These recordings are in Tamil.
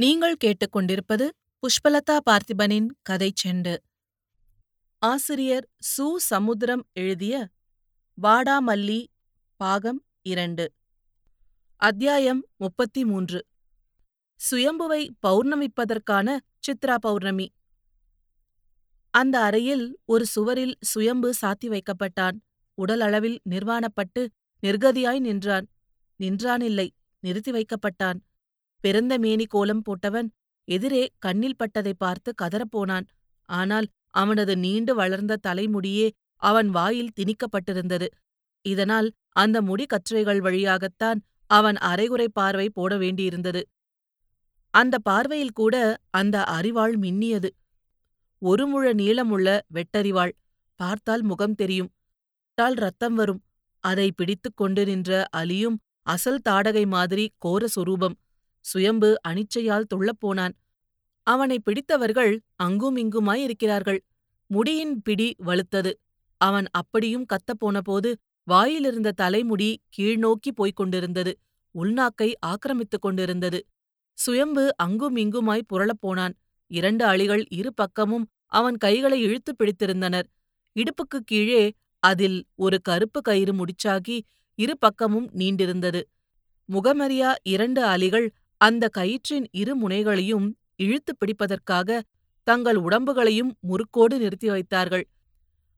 நீங்கள் கேட்டுக்கொண்டிருப்பது புஷ்பலதா பார்த்திபனின் கதைச் செண்டு. ஆசிரியர் சு. சமுத்திரம் எழுதிய வாடாமல்லி பாகம் இரண்டு. அத்தியாயம் முப்பத்தி மூன்று சுயம்புவை பௌர்ணமிப்பதற்கான சித்ரா பௌர்ணமி. அந்த அறையில் ஒரு சுவரில் சுயம்பு சாத்தி வைக்கப்பட்டான். உடலளவில் நிர்வாணப்பட்டு நிர்கதியாய் நின்றான். நின்றானில்லை நிறுத்தி வைக்கப்பட்டான். பிறந்த மேனி கோலம் போட்டவன் எதிரே கண்ணில் பட்டதைப் பார்த்து கதறப்போனான். ஆனால் அவனது நீண்டு வளர்ந்த தலைமுடியே அவன் வாயில் திணிக்கப்பட்டிருந்தது. இதனால் அந்த முடி கற்றைகள் வழியாகத்தான் அவன் அரைகுறை பார்வை போட வேண்டியிருந்தது. அந்த பார்வையில் கூட அந்த அறிவாள் மின்னியது. ஒரு முழ நீளமுள்ள வெட்டறிவாள் பார்த்தால் முகம் தெரியும். தால் ரத்தம் வரும். அதை பிடித்துக் கொண்டு நின்ற அலியும் அசல் தாடகை மாதிரி கோர சொரூபம். சுயம்பு அனிச்சையால் துள்ளப்போனான் அவனை பிடித்தவர்கள் அங்கும் இங்குமாய் இருக்கிறார்கள். முடியின் பிடி வலுத்தது. அவன் அப்படியும் கத்தப்போனபோது வாயிலிருந்த தலைமுடி கீழ்நோக்கி போய்க் கொண்டிருந்தது. உள்நாக்கை ஆக்கிரமித்துக் கொண்டிருந்தது. சுயம்பு அங்கும் இங்குமாய் புரளப் போனான் இரண்டு அழிகள் இரு பக்கமும் அவன் கைகளை இழுத்துப் பிடித்திருந்தனர். இடுப்புக்குக் கீழே அதில் ஒரு கருப்பு கயிறு முடிச்சாகி இரு பக்கமும் நீண்டிருந்தது. முகமறியா இரண்டு அலிகள் அந்த கயிற்றின் இரு முனைகளையும் இழுத்துப் பிடிப்பதற்காக தங்கள் உடம்புகளையும் முறுக்கோடு நிறுத்தி வைத்தார்கள்.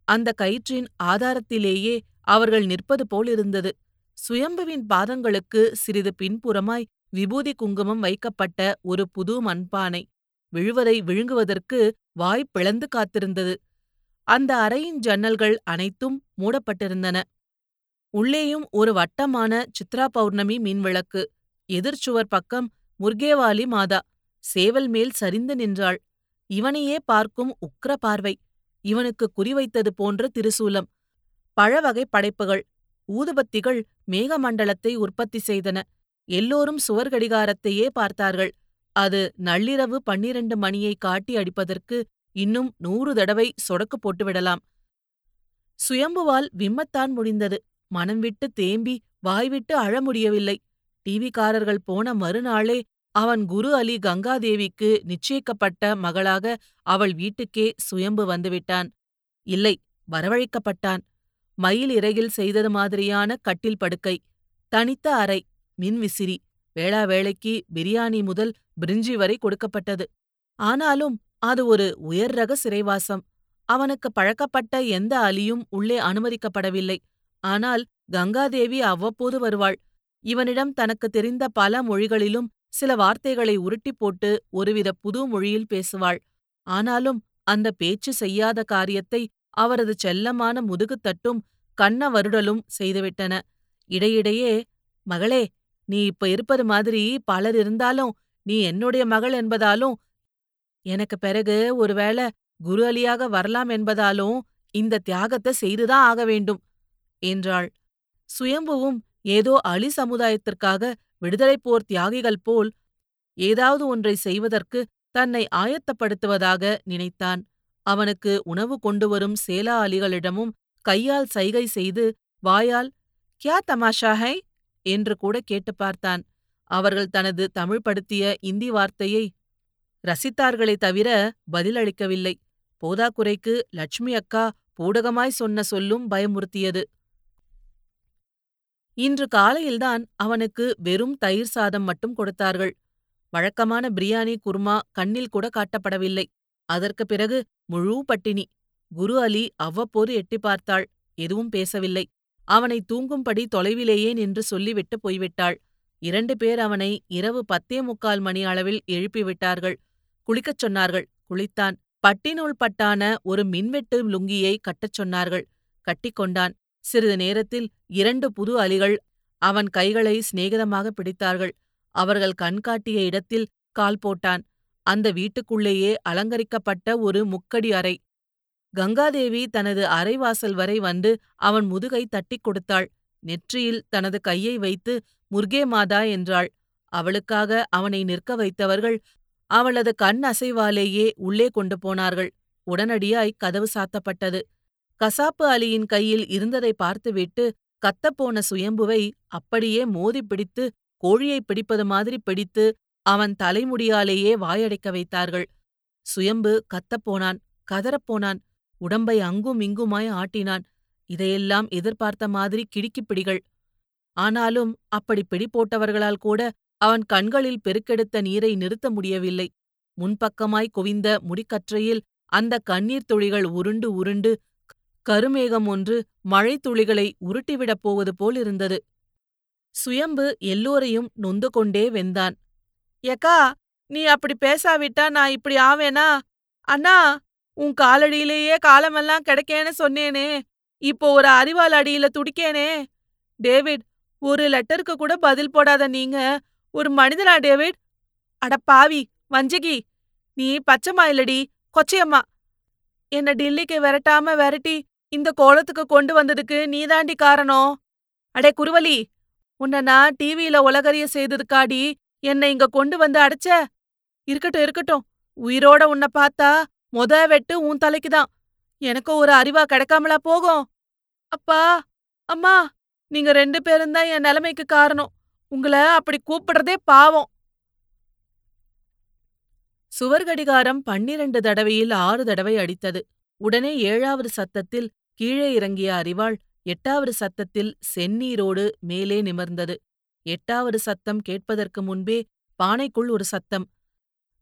அந்த கயிற்றின் ஆதாரத்திலேயே அவர்கள் நிற்பது போலிருந்தது சுயம்புவின் பாதங்களுக்கு சிறிது பின்புறமாய் விபூதி குங்குமம் வைக்கப்பட்ட ஒரு புது மண்பானை விழுவதை விழுங்குவதற்கு வாய் பிளந்து காத்திருந்தது. அந்த அறையின் ஜன்னல்கள் அனைத்தும் மூடப்பட்டிருந்தன. உள்ளேயும் ஒரு வட்டமான சித்ரா பௌர்ணமி மின்விளக்கு எதிர்ச்சுவர் பக்கம் முர்கேவாலி மாதா. சேவல் மேல் சரிந்து நின்றாள். இவனையே பார்க்கும் உக்ர பார்வை. இவனுக்கு குறிவைத்தது போன்ற திருசூலம். பழவகை படைப்புகள். ஊதுபத்திகள் மேகமண்டலத்தை உற்பத்தி செய்தன. எல்லோரும் சுவர்கடிகாரத்தையே பார்த்தார்கள். அது நள்ளிரவு பன்னிரண்டு மணியை காட்டி அடிப்பதற்கு இன்னும் நூறு தடவை சொடக்கு போட்டுவிடலாம் சுயம்புவால் விம்மத்தான் முடிந்தது. மனம் விட்டு தேம்பி வாய்விட்டு அழ முடியவில்லை. டிவிக்காரர்கள் போன மறுநாளே அவன் குரு அலி கங்காதேவிக்கு நிச்சயிக்கப்பட்ட மகளாக அவள் வீட்டுக்கே சுயம்பு வந்துவிட்டான். இல்லை வரவழைக்கப்பட்டான். மயில் இறையில் செய்தது மாதிரியான கட்டில் படுக்கை தனித்த அறை மின்விசிறி வேளா வேளைக்கு பிரியாணி முதல் பிரிஞ்சி வரை கொடுக்கப்பட்டது. ஆனாலும் அது ஒரு உயர் ரக சிறைவாசம். அவனுக்கு பழக்கப்பட்ட எந்த அலியும் உள்ளே அனுமதிக்கப்படவில்லை. ஆனால் கங்காதேவி அவ்வப்போது வருவாள். இவனிடம் தனக்கு தெரிந்த பல மொழிகளிலும் சில வார்த்தைகளை உருட்டிப் போட்டு ஒருவித புது மொழியில் பேசுவாள். ஆனாலும் அந்த பேச்சு செய்யாத காரியத்தை அவரது செல்லமான முதுகுத்தட்டும் கண்ண வருடலும் செய்துவிட்டன. இடையிடையே மகளே நீ இப்ப இருப்பது மாதிரி பலர் இருந்தாலும் நீ என்னுடைய மகள் என்பதாலும் எனக்கு பிறகு ஒருவேளை குரு அலியாக வரலாம் என்பதாலும் இந்த தியாகத்தை செய்துதான் ஆக வேண்டும் என்றாள். சுயம்புவும் ஏதோ அலி சமுதாயத்திற்காக விடுதலைப் போர் தியாகிகள் போல் ஏதாவது ஒன்றை செய்வதற்கு தன்னை ஆயத்தப்படுத்துவதாக நினைத்தான். அவனுக்கு உணவு கொண்டு வரும் சேலா அலிகளிடமும் கையால் சைகை செய்து வாயால் கியா தமாஷா ஹை? என்று கூட கேட்டு பார்த்தான். அவர்கள் தனது தமிழ் படுத்திய இந்தி வார்த்தையை ரசித்தார்களே தவிர பதிலளிக்கவில்லை. போதாக்குறைக்கு லட்சுமி அக்கா பூடகமாய் சொன்ன சொல்லும் பயமுறுத்தியது. இன்று காலையில்தான் அவனுக்கு வெறும் தயிர் சாதம் மட்டும் கொடுத்தார்கள். வழக்கமான பிரியாணி குர்மா கண்ணில் கூட காட்டப்படவில்லை. அதற்கு பிறகு முழு பட்டினி. குரு அலி அவ்வப்போது எட்டி பார்த்தாள். எதுவும் பேசவில்லை. அவனை தூங்கும்படி தொலைவிலேயே நின்று சொல்லிவிட்டு போய்விட்டாள். இரண்டு பேர் அவனை இரவு பத்தே முக்கால் மணி அளவில் எழுப்பிவிட்டார்கள். குளிக்கச் சொன்னார்கள். குளித்தான். பட்டினுள் பட்டான ஒரு மின்வெட்டு லுங்கியை கட்டச் சொன்னார்கள். கட்டிக்கொண்டான் சிறிது நேரத்தில் இரண்டு புது அலிகள் அவன் கைகளை சிநேகிதமாக பிடித்தார்கள். அவர்கள் கண்காட்டிய இடத்தில் கால் போட்டான். அந்த வீட்டுக்குள்ளேயே அலங்கரிக்கப்பட்ட ஒரு முக்கடி அறை. கங்காதேவி தனது அறைவாசல் வரை வந்து அவன் முதுகை தட்டிக் கொடுத்தாள். நெற்றியில் தனது கையை வைத்து முர்கே மாதா என்றாள். அவளுக்காக அவனை நிற்க வைத்தவர்கள் அவளது கண் அசைவாலேயே உள்ளே கொண்டு போனார்கள். உடனடியாய் கதவு சாத்தப்பட்டது. கசாப்பு அலியின் கையில் இருந்ததை பார்த்துவிட்டு கத்தப்போன சுயம்புவை அப்படியே மோதிப் பிடித்து கோழியைப் பிடிப்பது மாதிரி பிடித்து அவன் தலைமுடியாலேயே வாயடைக்க வைத்தார்கள். சுயம்பு கத்தப்போனான் கதறப்போனான் உடம்பை அங்கும் இங்குமாய் ஆட்டினான். இதையெல்லாம் எதிர்பார்த்த மாதிரி கிடுக்கிப் பிடிகள். ஆனாலும் அப்படி பிடி போட்டவர்களால் கூட அவன் கண்களில் பெருக்கெடுத்த நீரை நிறுத்த முடியவில்லை. முன்பக்கமாய் குவிந்த முடிக்கற்றையில் அந்த கண்ணீர் துளிகள் உருண்டு உருண்டு கருமேகம் ஒன்று மழைத்துளிகளை உருட்டிவிடப் போவது போலிருந்தது சுயம்பு எல்லோரையும் நொந்து கொண்டே வெந்தான். எக்கா நீ அப்படி பேசாவிட்டா நான் இப்படி ஆவேனா? அண்ணா உன் காலடியிலேயே காலமெல்லாம் கிடைக்கேன்னு சொன்னேனே. இப்போ ஒரு அறிவால் அடியில துடிக்கேனே. டேவிட் ஒரு லெட்டருக்கு கூட பதில் போடாத நீங்க. ஒரு மனிதனா டேவிட்? அட பாவி வஞ்சகி நீ பச்சைமா இல்லடி கொச்சையம்மா. என்ன டில்லிக்கு விரட்டாம விரட்டி இந்த கோலத்துக்கு கொண்டு வந்ததுக்கு நீதாண்டி காரணம். அடே குருவலி உன்னை நான் டிவியில உலகறிய செய்ததுக்காடி என்னை இங்க கொண்டு வந்து அடைச்ச? இருக்கட்டும் இருக்கட்டும். உயிரோட உன்னை பார்த்தா மொத வெட்டு உன் தலைக்குதான் எனக்கு ஒரு அறிவா கிடைக்காமலா போகும். அப்பா அம்மா நீங்க ரெண்டு பேரும் தான் என் நிலைமைக்கு காரணம். உங்கள அப்படி கூப்பிடுறதே பாவம். சுவர் கடிகாரம் பன்னிரண்டு தடவையில் ஆறு தடவை அடித்தது. உடனே ஏழாவது சத்தத்தில் கீழே இறங்கிய அறிவாள் எட்டாவது சத்தத்தில் செந்நீரோடு மேலே நிமிர்ந்தது. எட்டாவது சத்தம் கேட்பதற்கு முன்பே பானைக்குள் ஒரு சத்தம்.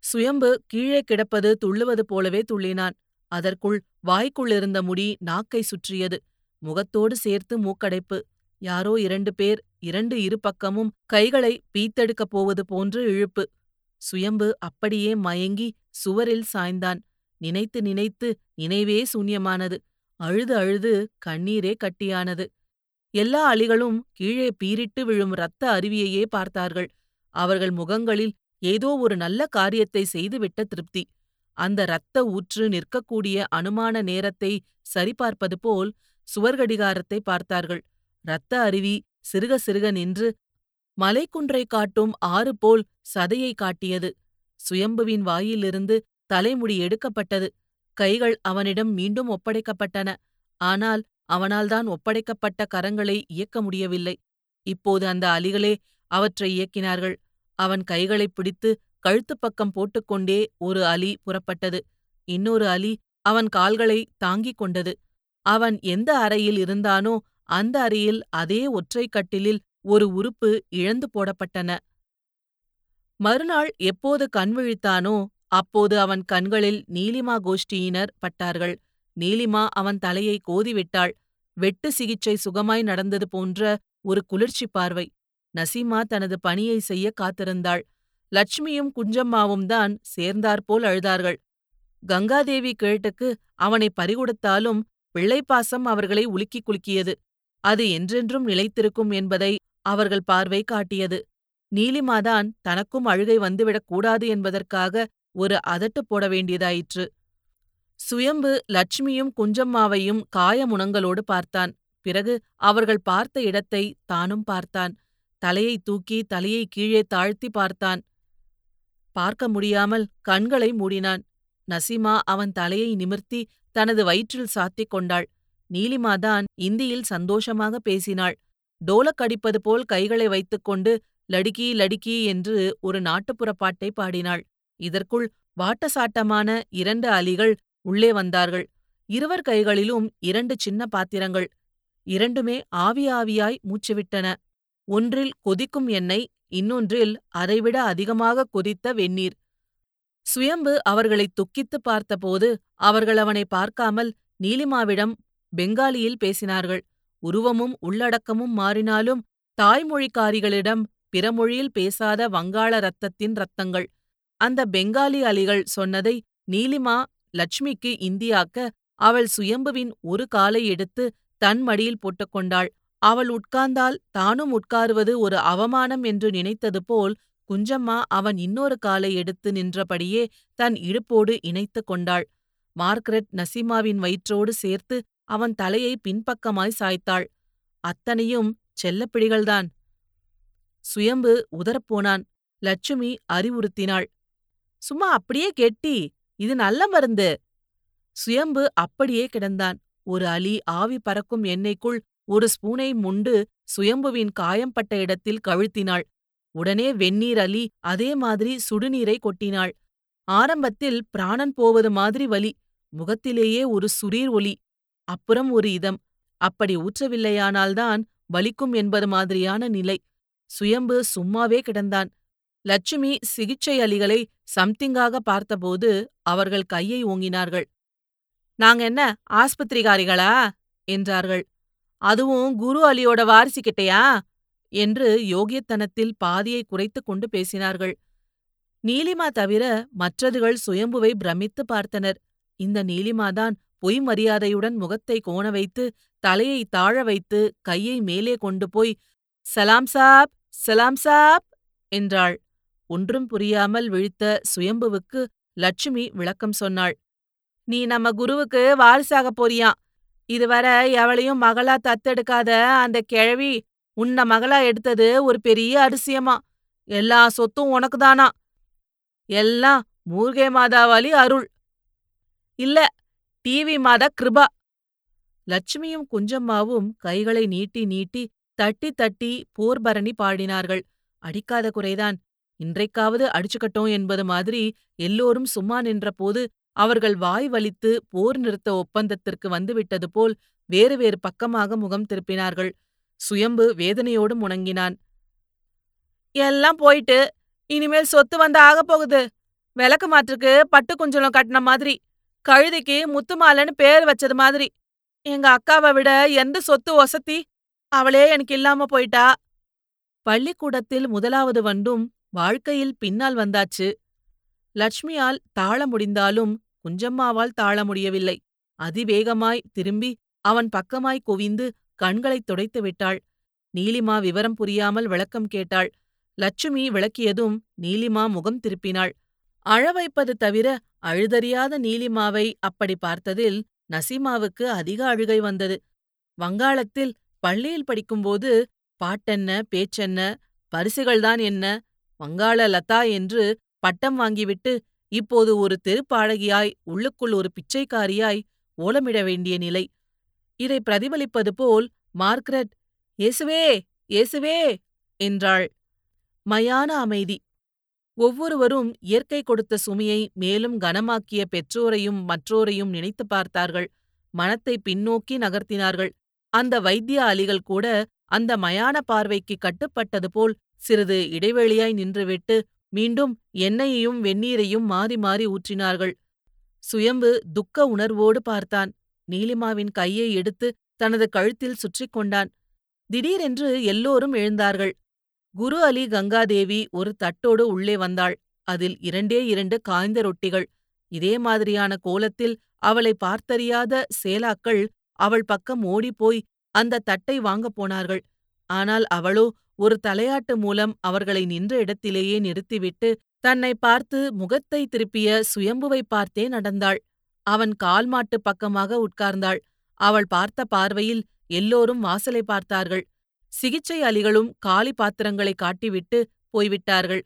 சுயம்பு கீழே கிடப்பது துள்ளுவது போலவே துள்ளினான். அதற்குள் வாய்க்குள்ளிருந்த முடி நாக்கை சுற்றியது. முகத்தோடு சேர்த்து மூக்கடைப்பு. யாரோ இரண்டு பேர் இரண்டு இரு பக்கமும் கைகளை பீத்தெடுக்கப் போவது போன்று இழுப்பு. சுயம்பு அப்படியே மயங்கி சுவரில் சாய்ந்தான். நினைத்து நினைத்து நினைவே சூன்யமானது. அழுது அழுது கண்ணீரே கட்டியானது. எல்லா அலிகளும் கீழே பீரிட்டு விழும் இரத்த அருவியையே பார்த்தார்கள். அவர்கள் முகங்களில் ஏதோ ஒரு நல்ல காரியத்தை செய்துவிட்ட திருப்தி. அந்த இரத்த ஊற்று நிற்கக்கூடிய அனுமான நேரத்தை சரிபார்ப்பது போல் சுவர்கடிகாரத்தை பார்த்தார்கள். இரத்த அருவி சிறுக சிறுக நின்று மலைக்குன்றை காட்டும் ஆறு போல் சதையை காட்டியது. சுயம்புவின் வாயிலிருந்து தலைமுடி எடுக்கப்பட்டது. கைகள் அவனிடம் மீண்டும் ஒப்படைக்கப்பட்டன. ஆனால் அவனால்தான் ஒப்படைக்கப்பட்ட கரங்களை இயக்க முடியவில்லை. இப்போது அந்த அலிகளே அவற்றை இயக்கினார்கள். அவன் கைகளைப் பிடித்து கழுத்துப் பக்கம் போட்டுக்கொண்டே ஒரு அலி புறப்பட்டது. இன்னொரு அலி அவன் கால்களை தாங்கிக் கொண்டது. அவன் எந்த அறையில் இருந்தானோ அந்த அறையில் அதே ஒற்றை கட்டிலில் ஒரு உறுப்பு இழந்து போடப்பட்டன. மறுநாள் எப்போது கண் விழித்தானோ அப்போது அவன் கண்களில் நீலிமா கோஷ்டியினர் பட்டார்கள். நீலிமா அவன் தலையை கோதிவிட்டாள். வெட்டு சிகிச்சை சுகமாய் நடந்தது போன்ற ஒரு குளிர்ச்சி பார்வை. நசீமா தனது பணியை செய்ய காத்திருந்தாள். லட்சுமியும் குஞ்சம்மாவும் தான் சேர்ந்தாற்போல் அழுதார்கள். கங்காதேவி கேட்டுக்கு அவனை பறிகொடுத்தாலும் பிள்ளைப்பாசம் அவர்களை உலுக்கிக் குலுக்கியது. அது என்றென்றும் நிலைத்திருக்கும் என்பதை அவர்கள் பார்வை காட்டியது. நீலிமாதான் தனக்கும் அழுகை வந்துவிடக் கூடாது என்பதற்காக ஒரு அதட்டு போட வேண்டியதாயிற்று. சுயம்பு லட்சுமியும் குஞ்சம்மாவையும் காயமுணங்களோடு பார்த்தான். பிறகு அவர்கள் பார்த்த இடத்தை தானும் பார்த்தான். தலையை தூக்கி தலையை கீழே தாழ்த்தி பார்த்தான். பார்க்க முடியாமல் கண்களை மூடினான். நசிமா அவன் தலையை நிமிர்த்தி தனது வயிற்றில் சாத்திக் கொண்டாள். நீலிமாதான் இந்தியில் சந்தோஷமாக பேசினாள். டோலக்கடிப்பது போல் கைகளை வைத்துக்கொண்டு லடுக்கி லடுக்கி என்று ஒரு நாட்டுப்புற பாட்டை பாடினாள். இதற்குள் வாட்டசாட்டமான இரண்டு அலிகள் உள்ளே வந்தார்கள். இருவர் கைகளிலும் இரண்டு சின்ன பாத்திரங்கள். இரண்டுமே ஆவி ஆவியாய் மூச்சுவிட்டன. ஒன்றில் கொதிக்கும் எண்ணெய் இன்னொன்றில் அதைவிட அதிகமாக கொதித்த வெந்நீர். சுயம்பு அவர்களை துக்கித்துப் பார்த்தபோது அவர்கள் அவனை பார்க்காமல் நீலிமாவிடம் பெங்காலியில் பேசினார்கள். உருவமும் உள்ளடக்கமும் மாறினாலும் தாய்மொழிக்காரிகளிடம் பிறமொழியில் பேசாத வங்காள ரத்தத்தின் ரத்தங்கள். அந்த பெங்காலி அலிகள் சொன்னதை நீலிமா லட்சுமிக்கு இந்தியாக்க அவள் சுயம்புவின் ஒரு காலை எடுத்து தன் மடியில் போட்டுக்கொண்டாள் அவள் உட்கார்ந்தால் தானும் உட்காருவது ஒரு அவமானம் என்று நினைத்தது போல் குஞ்சம்மா அவன் இன்னொரு காலை எடுத்து நின்றபடியே தன் இடுப்போடு இணைத்து கொண்டாள். மார்கரெட் நசீமாவின் வயிற்றோடு சேர்த்து அவன் தலையை பின்பக்கமாய் சாய்த்தாள். அத்தனையும் செல்லப்பிடிகள்தான். சுயம்பு உதறப்போனான் லட்சுமி அறிவுறுத்தினாள். சும்மா அப்படியே கெட்டி இது நல்ல மருந்து. சுயம்பு அப்படியே கிடந்தான். ஒரு அலி ஆவி பறக்கும் எண்ணெய்க்குள் ஒரு ஸ்பூனை முண்டு சுயம்புவின் காயம்பட்ட இடத்தில் கழுத்தினாள் உடனே வெந்நீர் அலி அதே மாதிரி சுடுநீரை கொட்டினாள். ஆரம்பத்தில் பிராணன் போவது மாதிரி வலி முகத்திலேயே ஒரு சுரீர் ஒலி அப்புறம் ஒரு இதம். அப்படி ஊற்றவில்லையானால்தான் வலிக்கும் என்பது மாதிரியான நிலை. சுயம்பு சும்மாவே கிடந்தான். லட்சுமி சிகிச்சை அலிகளை சம்திங்காக பார்த்தபோது அவர்கள் கையை ஓங்கினார்கள். நாங்க என்ன ஆஸ்பத்திரிகாரிகளா? என்றார்கள். அதுவும் குரு அலியோட வாரிசுகிட்டயா என்று யோகியத்தனத்தில் பாதியை குறைத்துக் கொண்டு பேசினார்கள். நீலிமா தவிர மற்றதுகள் சுயம்புவை பிரமித்து பார்த்தனர். இந்த நீலிமாதான் பொய் மரியாதையுடன் முகத்தை கோண வைத்து தலையை தாழ வைத்து கையை மேலே கொண்டு போய் சலாம் சாப் சலாம் சாப் என்றாள். ஒன்றும் புரியாமல் விழித்த சுயம்புவுக்கு லட்சுமி விளக்கம் சொன்னாள். நீ நம்ம குருவுக்கு வாரிசாகப் போறியாம் இதுவரை எவளையும் மகளா தத்தெடுக்காத அந்த கிழவி உன்ன மகளா எடுத்தது ஒரு பெரிய அரிசியமா எல்லா சொத்தும் உனக்குதானா எல்லாம் மூர்கே மாதாவாலி அருள். இல்ல டிவி மாதா கிருபா. லட்சுமியும் குஞ்சம்மாவும் கைகளை நீட்டி நீட்டி தட்டி தட்டி போர்பரணி பாடினார்கள். அடிக்காத குறைதான். இன்றைக்காவது அடிச்சுக்கட்டும் என்பது மாதிரி எல்லோரும் சும்மா நின்றபோது அவர்கள் வாய் வலித்து போர் நிறுத்த ஒப்பந்தத்திற்கு வந்துவிட்டது போல் வேறு வேறு பக்கமாக முகம் திருப்பினார்கள். சுயம்பு வேதனையோடு முணங்கினான். எல்லாம் போயிட்டு இனிமேல் சொத்து வந்து ஆகப் போகுது. விளக்கு மாற்றுக்கு பட்டு குஞ்சலம் கட்டின மாதிரி கழுதைக்கு முத்துமாலன்னு பேர் வச்சது மாதிரி. எங்க அக்காவை விட எந்த சொத்து ஒசத்தி? அவளே எனக்கு இல்லாம போயிட்டா? பள்ளிக்கூடத்தில் முதலாவது வண்டும் வாழ்க்கையில் பின்னால் வந்தாச்சு. லட்சுமியால் தாழ முடிந்தாலும் குஞ்சம்மாவால் தாழ முடியவில்லை. அதிவேகமாய் திரும்பி அவன் பக்கமாய் குவிந்து கண்களைத் துடைத்து விட்டாள். நீலிமா விவரம் புரியாமல் விளக்கம் கேட்டாள். லட்சுமி விளக்கியதும் நீலிமா முகம் திருப்பினாள். அழ வைப்பது தவிர அழுதறியாத நீலிமாவை அப்படி பார்த்ததில் நசீமாவுக்கு அதிக அழுகை வந்தது. வங்காளத்தில் பள்ளியில் படிக்கும்போது பாட்டென்ன பேச்சென்ன பரிசுகள்தான் என்ன வங்காள லதா என்று பட்டம் வாங்கிவிட்டு இப்போது ஒரு தெருப்பாழகியாய் உள்ளுக்குள் ஒரு பிச்சைக்காரியாய் ஓலமிட வேண்டிய நிலை. இதை பிரதிபலிப்பது போல் மார்க்ரெட் இயேசுவே இயேசுவே! என்றாள். மயான அமைதி. ஒவ்வொருவரும் இயற்கை கொடுத்த சுமையை மேலும் கனமாக்கிய பெற்றோரையும் மற்றோரையும் நினைத்து பார்த்தார்கள். மனத்தை பின்னோக்கி நகர்த்தினார்கள். அந்த வைத்திய அலிகள் கூட அந்த மயான பார்வைக்கு கட்டுப்பட்டது போல் சிறிது இடைவெளியாய் நின்றுவிட்டு மீண்டும் எண்ணெயையும் வெந்நீரையும் மாறி மாறி ஊற்றினார்கள். சுயம்பு துக்க உணர்வோடு பார்த்தான். நீலிமாவின் கையை எடுத்து தனது கழுத்தில் சுற்றிக் கொண்டான். திடீரென்று எல்லோரும் எழுந்தார்கள். குரு அலி கங்காதேவி ஒரு தட்டோடு உள்ளே வந்தாள். அதில் இரண்டே இரண்டு காய்ந்த ரொட்டிகள். இதே மாதிரியான கோலத்தில் அவளை பார்த்தறியாத சேலாக்கள் அவள் பக்கம் ஓடிப்போய் அந்த தட்டை வாங்கப் போனார்கள். ஆனால் அவளோ ஒரு தலையாட்டு மூலம் அவர்களை நின்ற இடத்திலேயே நிறுத்திவிட்டு தன்னை பார்த்து முகத்தை திருப்பிய சுயம்புவை பார்த்தே நடந்தாள். அவன் கால் மாட்டு பக்கமாக உட்கார்ந்தாள். அவள் பார்த்த பார்வையில் எல்லோரும் வாசலை பார்த்தார்கள். சிகிச்சை அலிகளும் காலி பாத்திரங்களை காட்டிவிட்டு போய்விட்டார்கள்.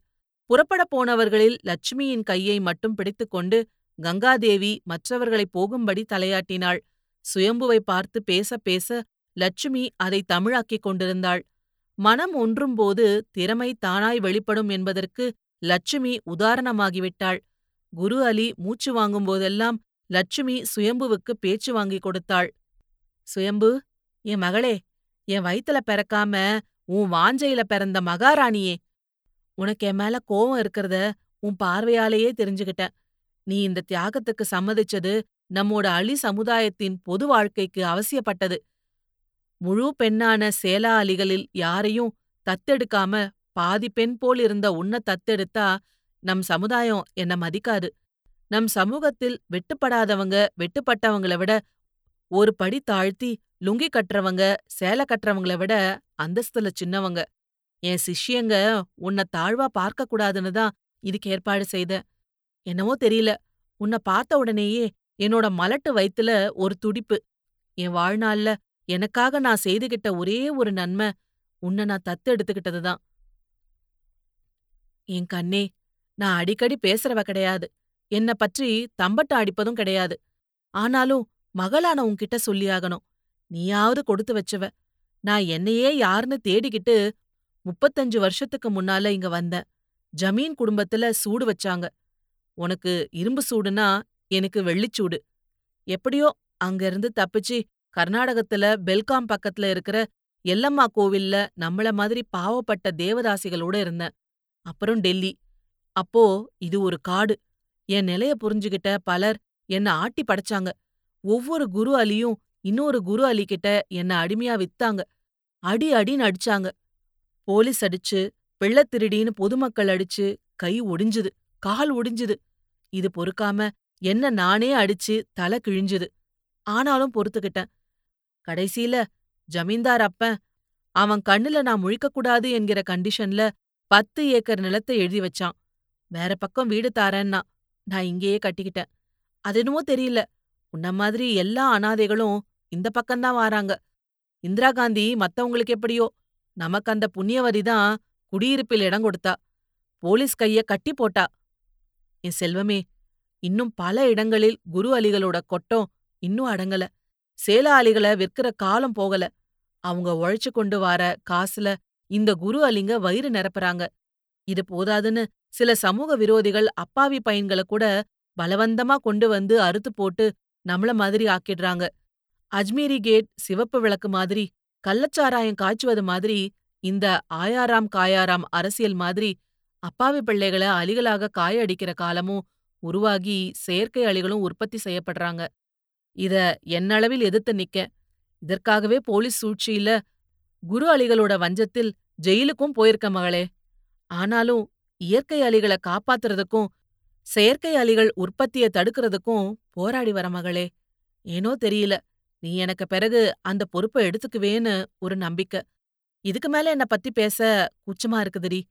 புறப்படப் போனவர்களில் லட்சுமியின் கையை மட்டும் பிடித்துக்கொண்டு கங்காதேவி மற்றவர்களை போகும்படி தலையாட்டினாள். சுயம்புவை பார்த்து பேச பேச லட்சுமி அதை தமிழாக்கிக் கொண்டிருந்தாள். மனம் ஒன்றும்போது திறமை தானாய் வெளிப்படும் என்பதற்கு லட்சுமி உதாரணமாகிவிட்டாள். குரு அலி மூச்சு வாங்கும்போதெல்லாம் லட்சுமி சுயம்புவுக்கு பேச்சு வாங்கிக் கொடுத்தாள். சுயம்பு என் மகளே என் வயித்துல பிறக்காம உன் வாஞ்சையில பிறந்த மகாராணியே உனக்கு என் மேல கோவம் இருக்கிறத உன் பார்வையாலேயே தெரிஞ்சுகிட்டேன். நீ இந்த தியாகத்துக்கு சம்மதிச்சது நம்மோட அலி சமுதாயத்தின் பொது வாழ்க்கைக்கு அவசியப்பட்டது. முழு பெண்ணான சேலா அலிகளில் யாரையும் தத்தெடுக்காம பாதி பெண் போல் இருந்த உன்ன தத்தெடுத்தா நம் சமுதாயம் என்ன மதிக்காது. நம் சமூகத்தில் வெட்டுப்படாதவங்க வெட்டுப்பட்டவங்கள விட ஒரு படி தாழ்த்தி லுங்கி கட்டுறவங்க சேலை கட்டுறவங்கள விட அந்தஸ்துல சின்னவங்க. என் சிஷ்யங்க உன்னை தாழ்வா பார்க்க கூடாதுன்னு தான் இதுக்கு ஏற்பாடு செய்த என்னவோ தெரியல. உன்னை பார்த்த உடனேயே என்னோட மலட்டு வயித்துல ஒரு துடிப்பு. என் வாழ்நாள்ல எனக்காக நான் செய்துகிட்ட ஒரே ஒரு நன்மை உன்னை நான் தத்து எடுத்துக்கிட்டதுதான் என் கண்ணே நான் அடிக்கடி பேசுறவ கிடையாது. என்ன பற்றி தம்பட்டம் அடிப்பதும் கிடையாது. ஆனாலும் மகளான உன்கிட்ட சொல்லியாகணும் நீயாவது கொடுத்து வச்சவ. நான் என்னையே யாருன்னு தேடிக்கிட்டு முப்பத்தஞ்சு வருஷத்துக்கு முன்னால இங்க வந்தேன் ஜமீன் குடும்பத்துல சூடு வச்சாங்க. உனக்கு இரும்பு சூடுனா எனக்கு வெள்ளிச்சூடு. எப்படியோ அங்க இருந்து தப்பிச்சு கர்நாடகத்துல பெல்காம் பக்கத்துல இருக்கிற எல்லம்மா கோவில்ல நம்மள மாதிரி பாவப்பட்ட தேவதாசிகளோட இருந்தேன். அப்புறம் டெல்லி. அப்போ இது ஒரு காடு. என் நிலைய புரிஞ்சுகிட்ட பலர் என்ன ஆட்டி படைச்சாங்க. ஒவ்வொரு குரு அலியும் இன்னொரு குரு அலி கிட்ட என்ன அடிமையா வித்தாங்க. அடி அடின்னு அடிச்சாங்க. போலீஸ் அடிச்சு வெள்ளத் திருடின்னு பொதுமக்கள் அடிச்சு கை ஒடிஞ்சுது கால் ஒடிஞ்சுது. இது பொறுக்காம என்ன நானே அடிச்சு தலை கிழிஞ்சுது. ஆனாலும் பொறுத்துக்கிட்டேன். கடைசியில ஜமீன்தார் அப்பன் அவன் கண்ணுல நான் முழிக்கக்கூடாது என்கிற கண்டிஷன்ல பத்து ஏக்கர் நிலத்தை எழுதி வச்சான். வேற பக்கம் வீடு தாரேன்னா நான் இங்கேயே கட்டிக்கிட்டேன். அது என்னமோ தெரியல. உன்ன மாதிரி எல்லா அனாதைகளும் இந்த பக்கம்தான் வாராங்க. இந்திரா காந்தி மத்தவங்களுக்கு எப்படியோ நமக்கு அந்த புண்ணியவதி தான் குடியிருப்பில் இடம் கொடுத்தா போலீஸ் கைய கட்டி போட்டா. என் செல்வமே இன்னும் பல இடங்களில் குரு அலிகளோட கொட்டம் இன்னும் அடங்கல. சேலாளிகளை விற்கிற காலம் போகல. அவங்க உழைச்சு கொண்டு வார காசுல இந்த குரு அலிங்க வயிறு நிரப்புறாங்க. இது போதாதுன்னு சில சமூக விரோதிகள் அப்பாவி பையன்களை கூட பலவந்தமா கொண்டு வந்து அறுத்து போட்டு நம்மள மாதிரி ஆக்கிடுறாங்க. அஜ்மீரி கேட் சிவப்பு விளக்கு மாதிரி கள்ளச்சாராயம் காய்ச்சுவது மாதிரி இந்த ஆயாராம் காயாராம் அரசியல் மாதிரி அப்பாவி பிள்ளைகளை அலிகளாக காய அடிக்கிற காலமும் உருவாகி செயற்கை அலிகளும் உற்பத்தி செய்யப்படுறாங்க. இத என்னளவில் எதிர்த்து நிக்க? இதற்காகவே போலீஸ் சூழ்ச்சியில குரு அலிகளோட வஞ்சத்தில் ஜெயிலுக்கும் போயிருக்க மகளே. ஆனாலும் இயற்கை அலிகளை காப்பாத்துறதுக்கும் செயற்கை அலிகள் உற்பத்தியை தடுக்கிறதுக்கும் போராடி வர மகளே. ஏனோ தெரியல. நீ எனக்கு பிறகு அந்த பொறுப்பை எடுத்துக்குவேன்னு ஒரு நம்பிக்கை. இதுக்கு மேல என்ன பத்தி பேச குச்சமா இருக்குதுடி.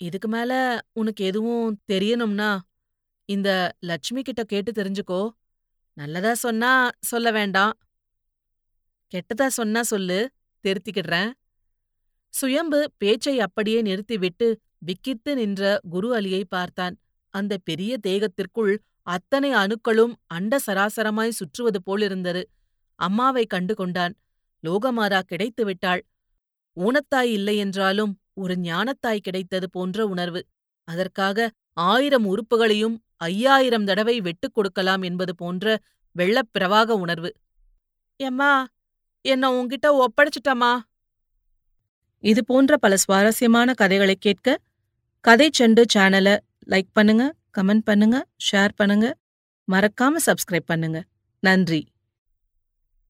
இதுக்கு மேல உனக்கு எதுவும் தெரியணும்னா இந்த லட்சுமி கிட்ட கேட்டு தெரிஞ்சுக்கோ. நல்லதா சொன்னா சொல்ல வேண்டாம். கெட்டதா சொன்னா சொல்லு திருத்திக்கிடுறேன். சுயம்பு பேச்சை அப்படியே நிறுத்திவிட்டு விக்கித்து நின்ற குரு அலியை பார்த்தான். அந்த பெரிய தேகத்திற்குள் அத்தனை அணுக்களும் அண்ட சராசரமாய் சுற்றுவது போலிருந்தது. அம்மாவை கண்டு கொண்டான். லோகமாதா கிடைத்து விட்டாள். ஊனத்தாய் இல்லையென்றாலும் ஒரு ஞானத்தாய் கிடைத்தது போன்ற உணர்வு. அதற்காக ஆயிரம் உறுப்புகளையும் ஐயாயிரம் தடவை வெட்டுக் கொடுக்கலாம் என்பது போன்ற வெள்ளப்பிரவாக உணர்வு. எம்மா என்ன உன்கிட்ட ஒப்படைச்சிட்டமா இது போன்ற பல சுவாரஸ்யமான கதைகளை கேட்க கதை செண்டு சேனலை லைக் பண்ணுங்க கமெண்ட் பண்ணுங்க ஷேர் பண்ணுங்க. மறக்காம சப்ஸ்கிரைப் பண்ணுங்க. நன்றி.